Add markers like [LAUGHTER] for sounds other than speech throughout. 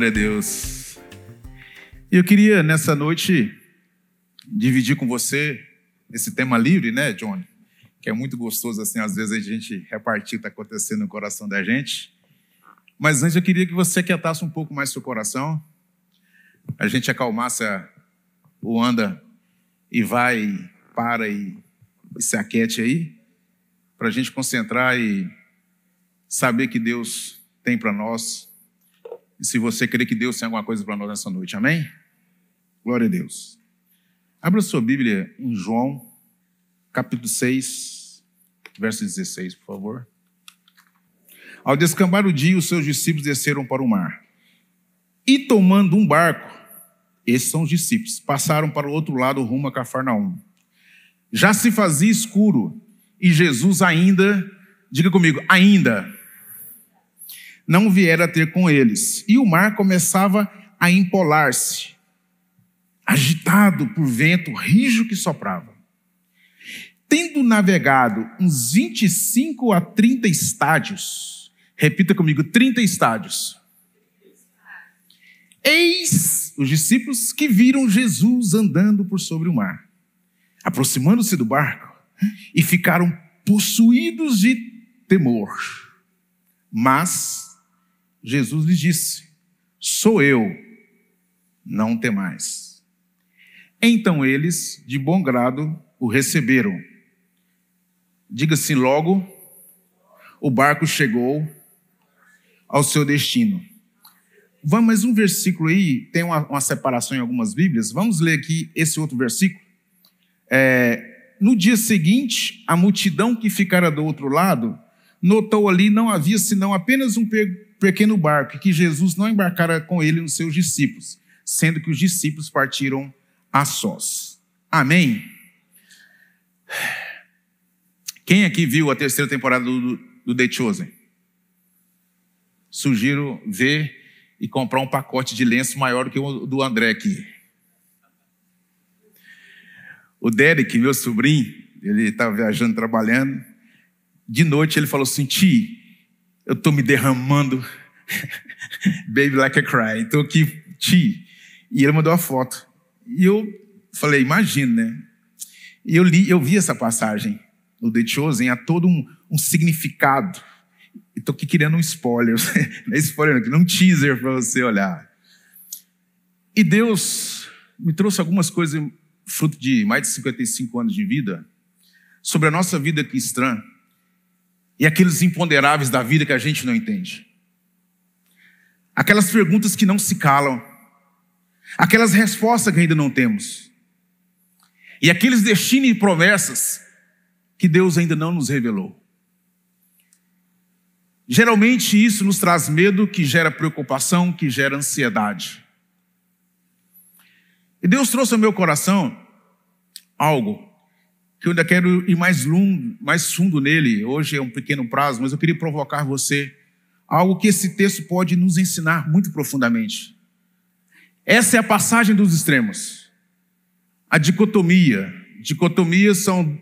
Glória a Deus. E eu queria nessa noite dividir com você esse tema livre, né, Johnny? Que é muito gostoso, assim, às vezes a gente repartir o que está acontecendo no coração da gente. Mas antes eu queria que você quietasse um pouco mais seu coração, a gente acalmasse o anda e vai, para e, e se aquete aí, para a gente concentrar e saber que Deus tem para nós. E se você crê que Deus tem alguma coisa para nós nessa noite, amém? Glória a Deus. Abra sua Bíblia em João, capítulo 6, verso 16, por favor. Ao descambar o dia, os seus discípulos desceram para o mar. E tomando um barco, esses são os discípulos, passaram para o outro lado rumo a Cafarnaum. Já se fazia escuro e Jesus ainda, diga comigo, ainda não viera ter com eles. E o mar começava a empolar-se agitado por vento rijo que soprava. Tendo navegado uns 25 a 30 estádios, repita comigo, 30 estádios. Eis os discípulos que viram Jesus andando por sobre o mar, aproximando-se do barco, e ficaram possuídos de temor. Mas Jesus lhes disse: Sou eu, não temais. Então eles, de bom grado, o receberam. Diga assim: logo, o barco chegou ao seu destino. Vamos mais um versículo aí, tem uma, uma, separação em algumas Bíblias. Vamos ler aqui esse outro versículo. É, no dia seguinte, a multidão que ficara do outro lado notou ali não havia senão apenas um pequeno barco que Jesus não embarcara com ele e os seus discípulos, sendo que os discípulos partiram a sós. Amém? Quem aqui viu a terceira temporada do, do The Chosen? Sugiro ver e comprar um pacote de lenço maior do que o do André aqui. O Derek, meu sobrinho, ele estava viajando, trabalhando. De noite ele falou assim: Ti, eu estou me derramando. [LAUGHS] Baby like a cry. Estou aqui, Ti. E ele mandou a foto. E eu falei, imagina, né? E eu li, eu vi essa passagem no The Chosen, há todo um, um significado. Estou aqui querendo um spoiler, [LAUGHS] não é spoiler, não, um teaser para você olhar. E Deus me trouxe algumas coisas, fruto de mais de 55 anos de vida, sobre a nossa vida cristã e aqueles imponderáveis da vida que a gente não entende. Aquelas perguntas que não se calam, aquelas respostas que ainda não temos, e aqueles destinos e promessas que Deus ainda não nos revelou. Geralmente isso nos traz medo, que gera preocupação, que gera ansiedade. E Deus trouxe ao meu coração algo que eu ainda quero ir mais, longo, mais fundo nele. Hoje é um pequeno prazo, mas eu queria provocar você algo que esse texto pode nos ensinar muito profundamente. Essa é a passagem dos extremos. A dicotomia. Dicotomia são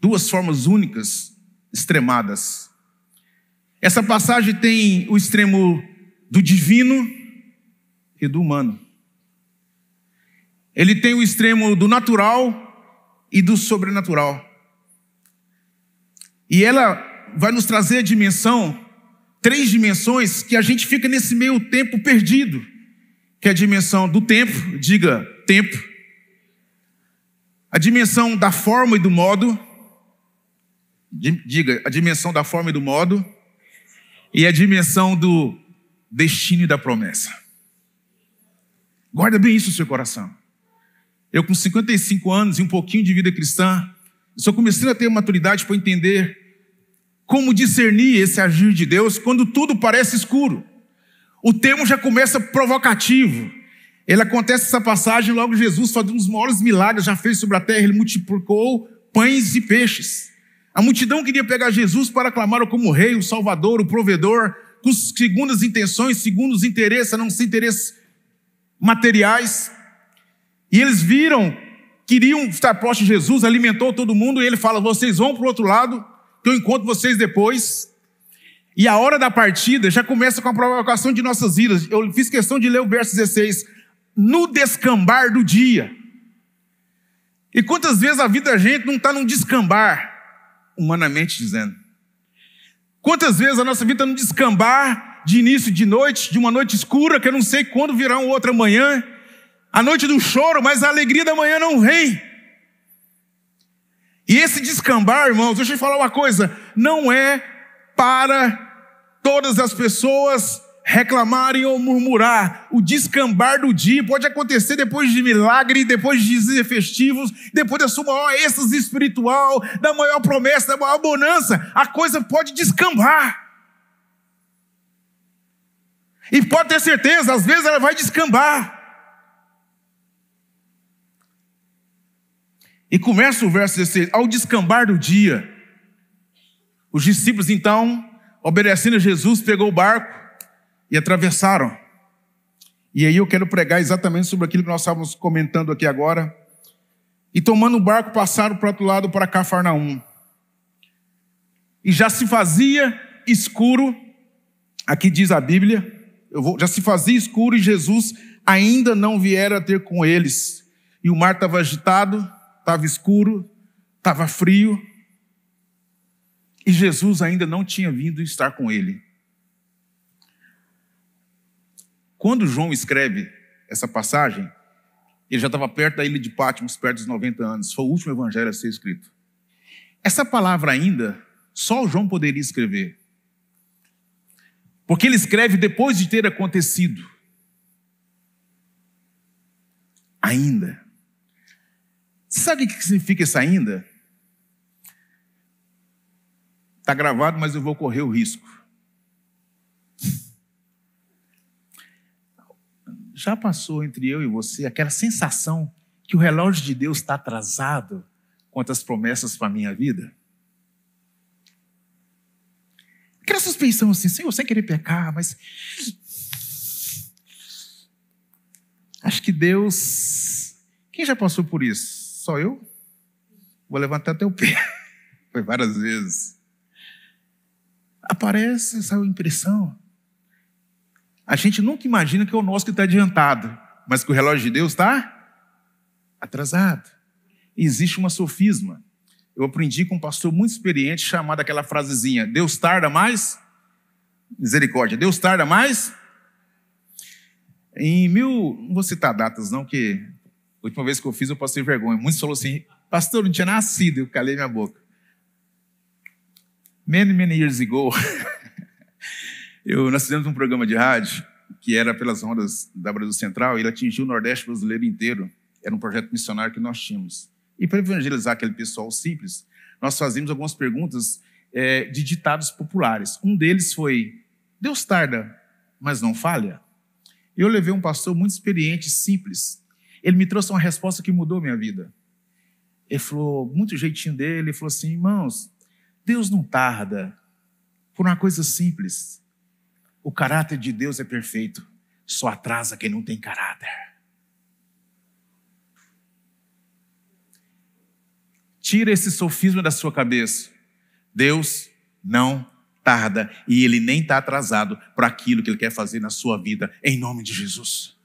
duas formas únicas extremadas. Essa passagem tem o extremo do divino e do humano. Ele tem o extremo do natural e do sobrenatural. E ela vai nos trazer a dimensão, três dimensões, que a gente fica nesse meio tempo perdido que é a dimensão do tempo, diga tempo, a dimensão da forma e do modo, diga a dimensão da forma e do modo, e a dimensão do destino e da promessa. Guarda bem isso no seu coração. Eu, com 55 anos e um pouquinho de vida cristã, só comecei a ter maturidade para entender como discernir esse agir de Deus quando tudo parece escuro. O termo já começa provocativo. Ele acontece essa passagem, logo Jesus faz um dos maiores milagres já fez sobre a terra, ele multiplicou pães e peixes. A multidão queria pegar Jesus para aclamá-lo como rei, o salvador, o provedor, com segundo as intenções, segundo os interesses, a não ser interesses materiais. E eles viram, queriam estar próximo de Jesus, alimentou todo mundo, e ele fala: vocês vão para o outro lado, que eu encontro vocês depois. E a hora da partida já começa com a provocação de nossas vidas. Eu fiz questão de ler o verso 16. No descambar do dia. E quantas vezes a vida da gente não está num descambar, humanamente dizendo? Quantas vezes a nossa vida está num descambar de início de noite, de uma noite escura, que eu não sei quando virá um outro amanhã, a noite do choro, mas a alegria da manhã não vem. E esse descambar, irmãos, deixa eu falar uma coisa, não é para todas as pessoas reclamarem ou murmurar. O descambar do dia pode acontecer depois de milagre, depois de dias festivos, depois da sua maior êxtase espiritual, da maior promessa, da maior bonança. A coisa pode descambar. E pode ter certeza, às vezes ela vai descambar. E começa o verso 16: ao descambar do dia, os discípulos então, obedecendo a Jesus, pegou o barco e atravessaram. E aí eu quero pregar exatamente sobre aquilo que nós estávamos comentando aqui agora. E tomando o barco, passaram para o outro lado, para Cafarnaum. E já se fazia escuro, aqui diz a Bíblia, vou, já se fazia escuro e Jesus ainda não viera ter com eles. E o mar estava agitado, estava escuro, estava frio. E Jesus ainda não tinha vindo estar com ele. Quando João escreve essa passagem, ele já estava perto da ilha de Patmos, perto dos 90 anos. Foi o último evangelho a ser escrito. Essa palavra ainda, só o João poderia escrever. Porque ele escreve depois de ter acontecido. Ainda. Sabe o que significa isso ainda? Está gravado, mas eu vou correr o risco. Já passou entre eu e você aquela sensação que o relógio de Deus está atrasado quanto às promessas para a minha vida? Aquela suspeição assim, Senhor, sem querer pecar, mas. Acho que Deus. Quem já passou por isso? Só eu? Vou levantar o pé. [LAUGHS] Foi várias vezes. Aparece essa impressão. A gente nunca imagina que é o nosso que está adiantado, mas que o relógio de Deus está atrasado. Existe uma sofisma. Eu aprendi com um pastor muito experiente chamado aquela frasezinha: Deus tarda mais? Misericórdia. Deus tarda mais? Em mil. Não vou citar datas, não, que última vez que eu fiz eu passei vergonha. Muitos falaram assim: Pastor, não tinha nascido. Eu calei minha boca. Many, many years ago. [LAUGHS] Eu, nós fizemos um programa de rádio que era pelas ondas da Brasil Central e ele atingiu o Nordeste brasileiro inteiro. Era um projeto missionário que nós tínhamos. E para evangelizar aquele pessoal simples, nós fazíamos algumas perguntas é, de ditados populares. Um deles foi: Deus tarda, mas não falha? Eu levei um pastor muito experiente, simples. Ele me trouxe uma resposta que mudou minha vida. Ele falou, muito jeitinho dele, ele falou assim: irmãos, Deus não tarda por uma coisa simples. O caráter de Deus é perfeito, só atrasa quem não tem caráter. Tira esse sofisma da sua cabeça. Deus não tarda e ele nem está atrasado para aquilo que ele quer fazer na sua vida, em nome de Jesus.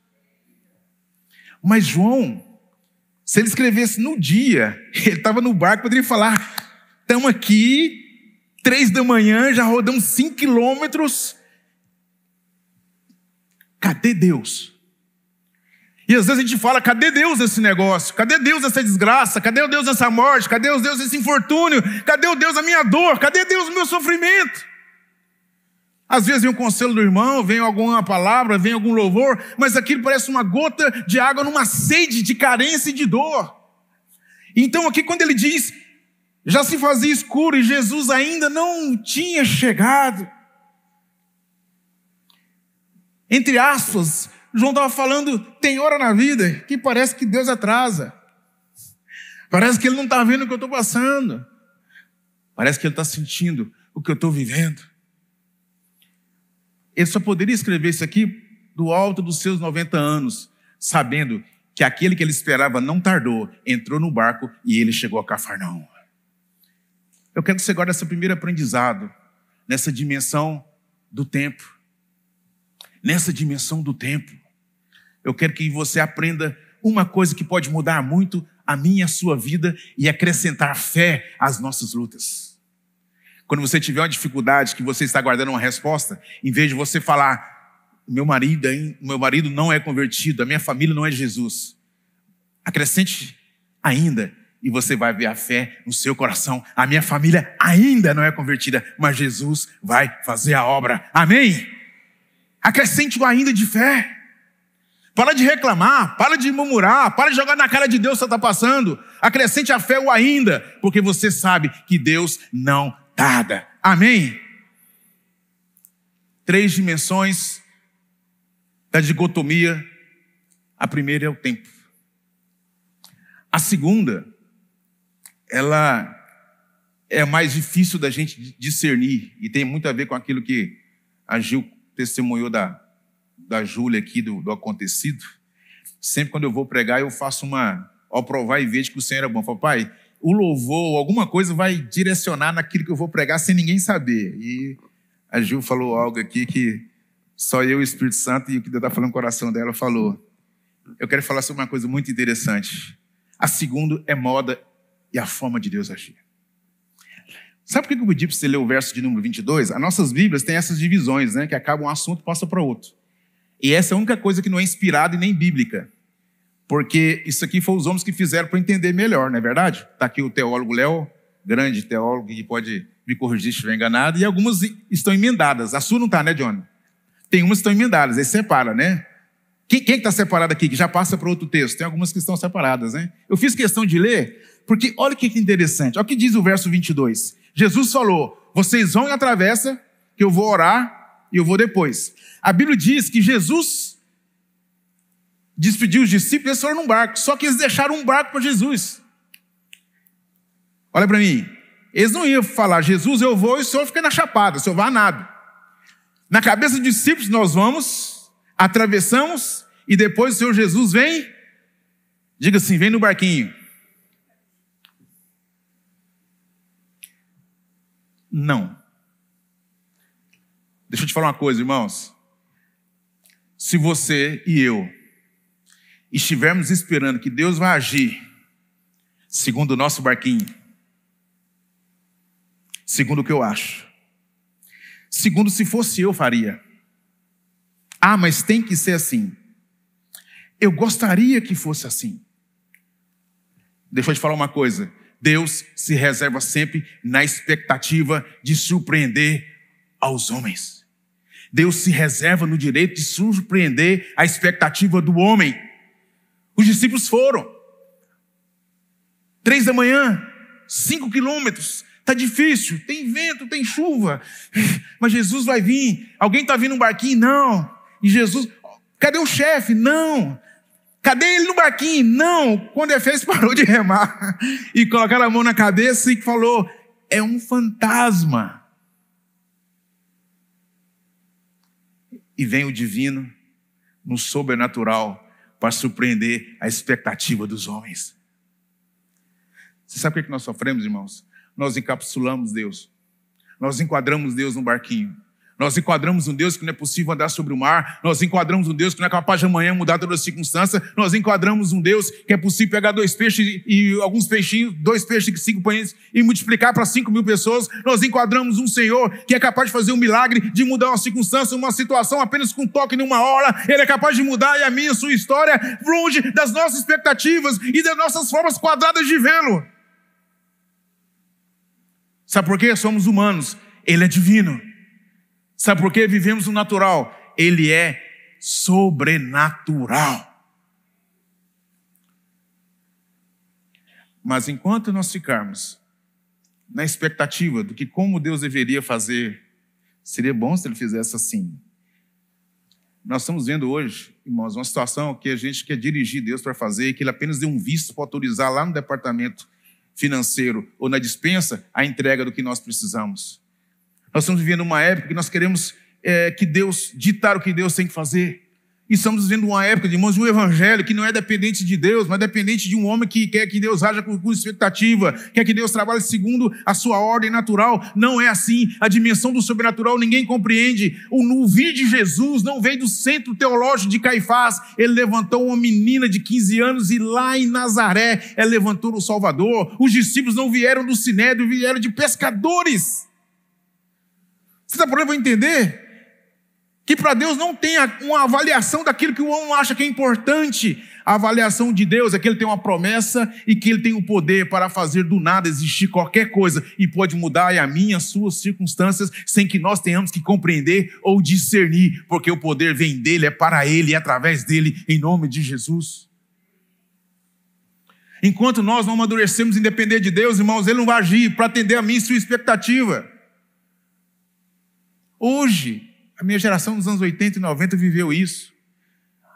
Mas João, se ele escrevesse no dia, [LAUGHS] ele estava no barco, poderia falar: estamos aqui, três da manhã, já rodamos cinco quilômetros, Cadê Deus? E às vezes a gente fala: cadê Deus nesse negócio? Cadê Deus nessa desgraça? Cadê o Deus nessa morte? Cadê o Deus nesse infortúnio? Cadê o Deus na minha dor? Cadê Deus no meu sofrimento? Às vezes vem um conselho do irmão, vem alguma palavra, vem algum louvor, mas aquilo parece uma gota de água numa sede de carência e de dor. Então, aqui, quando ele diz, já se fazia escuro e Jesus ainda não tinha chegado entre aspas, João estava falando, tem hora na vida que parece que Deus atrasa. Parece que Ele não está vendo o que eu estou passando. Parece que Ele está sentindo o que eu estou vivendo. Ele só poderia escrever isso aqui do alto dos seus 90 anos, sabendo que aquele que ele esperava não tardou, entrou no barco e ele chegou a Cafarnaum. Eu quero que você guarde esse primeiro aprendizado. nessa dimensão do tempo. Nessa dimensão do tempo. Eu quero que você aprenda uma coisa que pode mudar muito a minha e a sua vida e acrescentar fé às nossas lutas. Quando você tiver uma dificuldade que você está guardando uma resposta, em vez de você falar, meu marido, hein, meu marido não é convertido, a minha família não é Jesus. Acrescente ainda e você vai ver a fé no seu coração. A minha família ainda não é convertida, mas Jesus vai fazer a obra. Amém? Acrescente o ainda de fé. Para de reclamar, para de murmurar, para de jogar na cara de Deus que está passando. Acrescente a fé o ainda, porque você sabe que Deus não tarda. Amém? Três dimensões da dicotomia. A primeira é o tempo. A segunda ela é mais difícil da gente discernir e tem muito a ver com aquilo que a Gil testemunhou da, da Júlia aqui do, do acontecido. Sempre quando eu vou pregar, eu faço uma, ao provar e vejo que o Senhor é bom. Falo, pai, o louvor, alguma coisa vai direcionar naquilo que eu vou pregar sem ninguém saber. E a Gil falou algo aqui que só eu e o Espírito Santo e o que Deus está falando no coração dela falou. Eu quero falar sobre uma coisa muito interessante. A segunda é moda e a forma de Deus agir. Sabe por que eu pedi para você ler o verso de número 22? As nossas Bíblias têm essas divisões, né? Que acaba um assunto e passa para outro. E essa é a única coisa que não é inspirada e nem bíblica. Porque isso aqui foi os homens que fizeram para entender melhor, não é verdade? Está aqui o teólogo Léo, grande teólogo, que pode me corrigir se estiver enganado, e algumas estão emendadas. A sua não está, né, Johnny? Tem umas que estão emendadas, aí separa, né? Quem está separado aqui, que já passa para outro texto? Tem algumas que estão separadas, né? Eu fiz questão de ler porque olha que interessante, olha o que diz o verso 22. Jesus falou: vocês vão e atravessa, que eu vou orar e eu vou depois. A Bíblia diz que Jesus despediu os discípulos eles foram num barco, só que eles deixaram um barco para Jesus. Olha para mim, eles não iam falar, Jesus, eu vou e o senhor fica na chapada, o senhor vai a nada. Na cabeça dos discípulos, nós vamos, atravessamos e depois o Senhor Jesus vem, diga assim: vem no barquinho. Não. Deixa eu te falar uma coisa, irmãos. Se você e eu estivermos esperando que Deus vai agir segundo o nosso barquinho, segundo o que eu acho, segundo se fosse eu faria. Ah, mas tem que ser assim. Eu gostaria que fosse assim. Deixa eu te falar uma coisa. Deus se reserva sempre na expectativa de surpreender aos homens. Deus se reserva no direito de surpreender a expectativa do homem. Os discípulos foram. Três da manhã, cinco quilômetros. Está difícil, tem vento, tem chuva. [LAUGHS] Mas Jesus vai vir. Alguém está vindo um barquinho? Não. E Jesus, cadê o chefe? Não. Cadê ele no barquinho? Não. Quando Efésio [LAUGHS] parou de remar e colocaram a mão na cabeça e falou: é um fantasma. E vem o divino no sobrenatural para surpreender a expectativa dos homens. Você sabe o que nós sofremos, irmãos? Nós encapsulamos Deus. Nós enquadramos Deus no barquinho. Nós enquadramos um Deus que não é possível andar sobre o mar. Nós enquadramos um Deus que não é capaz de amanhã mudar toda a circunstância. Nós enquadramos um Deus que é possível pegar dois peixes e alguns peixinhos, dois peixes e cinco pães e multiplicar para cinco mil pessoas. Nós enquadramos um Senhor que é capaz de fazer um milagre, de mudar uma circunstância, uma situação apenas com um toque em uma hora. Ele é capaz de mudar e a minha, a sua história, longe das nossas expectativas e das nossas formas quadradas de vê-lo. Sabe por quê? Somos humanos. Ele é divino. Sabe por quê? Vivemos no natural. Ele é sobrenatural. Mas enquanto nós ficarmos na expectativa do que como Deus deveria fazer, seria bom se ele fizesse assim. Nós estamos vendo hoje, irmãos, uma situação que a gente quer dirigir Deus para fazer e que ele apenas deu um visto para autorizar lá no departamento financeiro ou na dispensa a entrega do que nós precisamos. Nós estamos vivendo uma época que nós queremos é, que Deus ditar o que Deus tem que fazer. E estamos vivendo uma época, de irmãos, de um evangelho que não é dependente de Deus, mas dependente de um homem que quer que Deus haja com, expectativa, quer que Deus trabalhe segundo a sua ordem natural. Não é assim. A dimensão do sobrenatural ninguém compreende. O, o de Jesus não veio do centro teológico de Caifás. Ele levantou uma menina de 15 anos e lá em Nazaré ele levantou o Salvador. Os discípulos não vieram do Sinédrio, vieram de pescadores. Você está podendo entender? que para Deus não tem uma avaliação daquilo que o homem acha que é importante. A avaliação de Deus é que ele tem uma promessa e que ele tem o poder para fazer do nada existir qualquer coisa e pode mudar a minha, as suas circunstâncias sem que nós tenhamos que compreender ou discernir, porque o poder vem dele, é para ele, é através dele, em nome de Jesus. Enquanto nós não amadurecemos em depender de Deus, irmãos, ele não vai agir para atender a minha e sua expectativa. Hoje, a minha geração dos anos 80 e 90 viveu isso.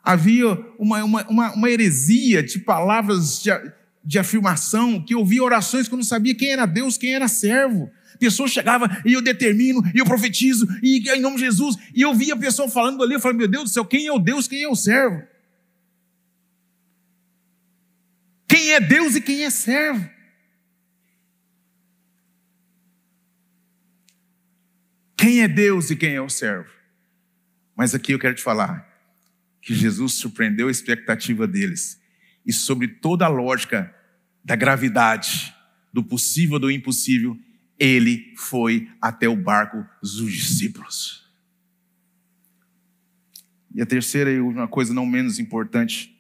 Havia uma, uma, uma, uma heresia de palavras de, de afirmação, que eu via orações que eu não sabia quem era Deus, quem era servo. Pessoa chegava e eu determino, e eu profetizo, e em nome de Jesus, e eu via a pessoa falando ali, eu falei, meu Deus do céu, quem é o Deus, quem é o servo? Quem é Deus e quem é servo? Quem é Deus e quem é o servo? Mas aqui eu quero te falar que Jesus surpreendeu a expectativa deles e sobre toda a lógica da gravidade, do possível do impossível, ele foi até o barco dos discípulos. E a terceira e uma coisa não menos importante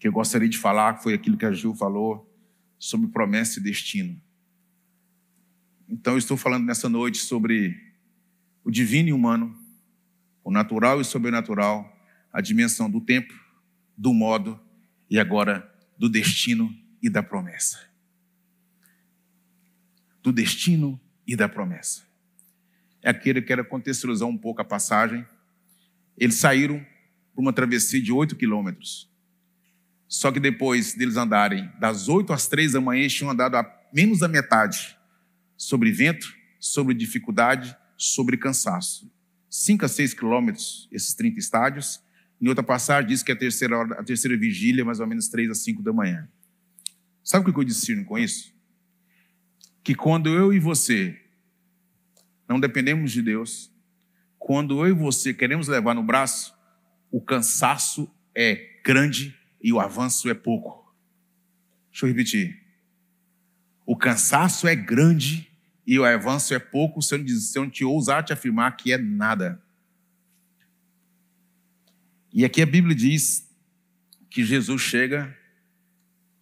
que eu gostaria de falar foi aquilo que a Gil falou sobre promessa e destino. Então eu estou falando nessa noite sobre o divino e humano o natural e o sobrenatural, a dimensão do tempo, do modo e agora do destino e da promessa. Do destino e da promessa. É aquele que quero contextualizar um pouco a passagem. Eles saíram por uma travessia de oito quilômetros. Só que depois deles andarem das oito às três da manhã, eles tinham andado a menos da metade sobre vento, sobre dificuldade, sobre cansaço. 5 a 6 quilômetros, esses 30 estádios. Em outra passagem, diz que a terceira, hora, a terceira vigília é mais ou menos 3 a 5 da manhã. Sabe o que eu discerno com isso? Que quando eu e você não dependemos de Deus, quando eu e você queremos levar no braço, o cansaço é grande e o avanço é pouco. Deixa eu repetir. O cansaço é grande e o avanço é pouco se eu, não te ousar te afirmar que é nada. E aqui a Bíblia diz que Jesus chega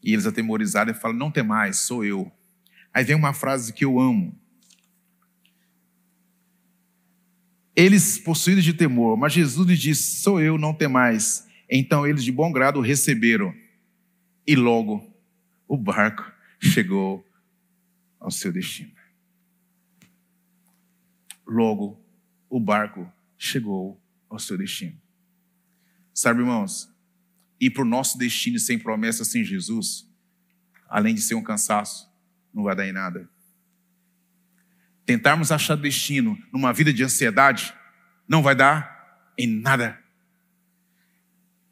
e eles atemorizaram e falam: Não tem mais, sou eu. Aí vem uma frase que eu amo. Eles possuídos de temor, mas Jesus lhes disse: Sou eu, não tem mais. Então eles de bom grado receberam. E logo o barco chegou ao seu destino. Logo, o barco chegou ao seu destino. Sabe, irmãos, ir para o nosso destino sem promessa, sem Jesus, além de ser um cansaço, não vai dar em nada. Tentarmos achar destino numa vida de ansiedade, não vai dar em nada.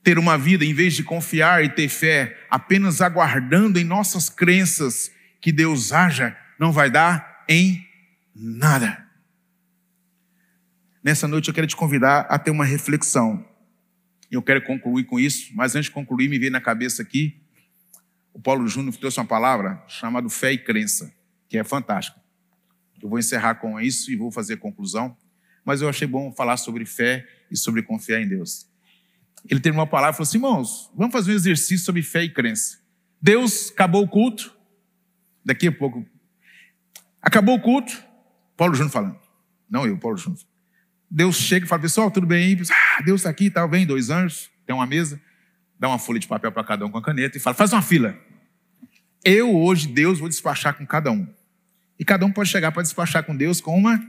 Ter uma vida, em vez de confiar e ter fé, apenas aguardando em nossas crenças que Deus haja, não vai dar em nada. Nessa noite eu quero te convidar a ter uma reflexão. Eu quero concluir com isso, mas antes de concluir, me veio na cabeça aqui, o Paulo Júnior trouxe uma palavra chamada fé e crença, que é fantástica. Eu vou encerrar com isso e vou fazer a conclusão, mas eu achei bom falar sobre fé e sobre confiar em Deus. Ele terminou uma palavra e falou assim: irmãos, vamos fazer um exercício sobre fé e crença. Deus acabou o culto, daqui a pouco. Acabou o culto, Paulo Júnior falando. Não eu, Paulo Júnior. Deus chega e fala, pessoal, tudo bem? Ah, Deus está aqui, tal, vem, dois anjos, tem uma mesa, dá uma folha de papel para cada um com a caneta e fala, faz uma fila. Eu hoje, Deus, vou despachar com cada um. E cada um pode chegar para despachar com Deus com uma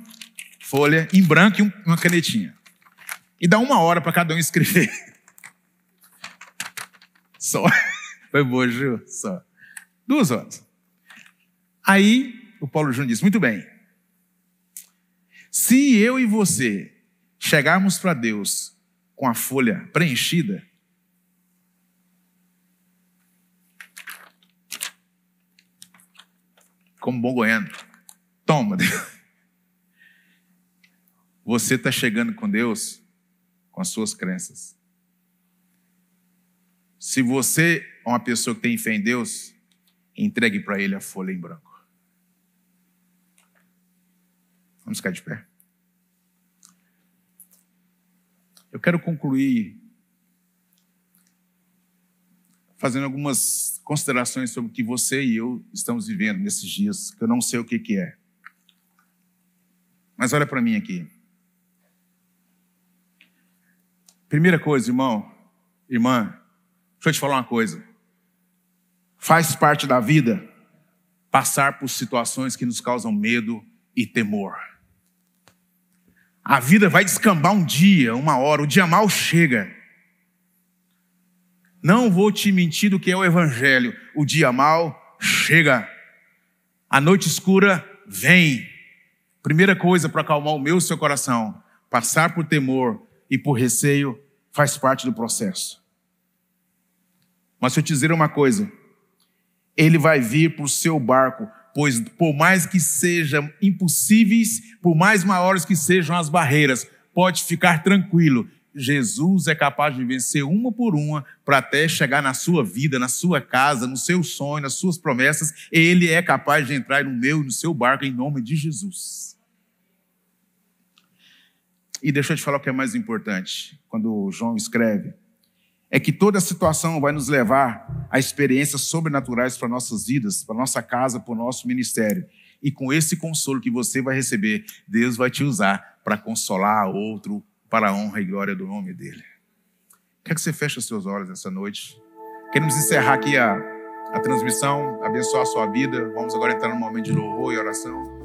folha em branco e uma canetinha. E dá uma hora para cada um escrever. [LAUGHS] Só. Foi boa, Ju? Só. Duas horas. Aí o Paulo Júnior disse: Muito bem. Se eu e você chegarmos para Deus com a folha preenchida, como bom goiano, toma. [LAUGHS] Você está chegando com Deus com as suas crenças. Se você é uma pessoa que tem fé em Deus, entregue para Ele a folha em branco. Vamos ficar de pé. Eu quero concluir fazendo algumas considerações sobre o que você e eu estamos vivendo nesses dias, que eu não sei o que, que é. Mas olha para mim aqui. Primeira coisa, irmão, irmã, deixa eu te falar uma coisa. Faz parte da vida passar por situações que nos causam medo e temor. A vida vai descambar um dia, uma hora, o dia mal chega. Não vou te mentir do que é o Evangelho. O dia mal chega. A noite escura vem. Primeira coisa para acalmar o meu e o seu coração: passar por temor e por receio faz parte do processo. Mas se eu te dizer uma coisa, ele vai vir para o seu barco, pois por mais que sejam impossíveis, por mais maiores que sejam as barreiras, pode ficar tranquilo. Jesus é capaz de vencer uma por uma para até chegar na sua vida, na sua casa, no seu sonho, nas suas promessas. Ele é capaz de entrar no meu e no seu barco em nome de Jesus. E deixa eu te falar o que é mais importante. Quando João escreve, é que toda situação vai nos levar a experiências sobrenaturais para nossas vidas, para nossa casa, para o nosso ministério. E com esse consolo que você vai receber, Deus vai te usar para consolar outro, para a honra e glória do nome dele. Quer que você feche os seus olhos essa noite? Queremos encerrar aqui a, a transmissão, abençoar a sua vida. Vamos agora entrar num momento de louvor e oração.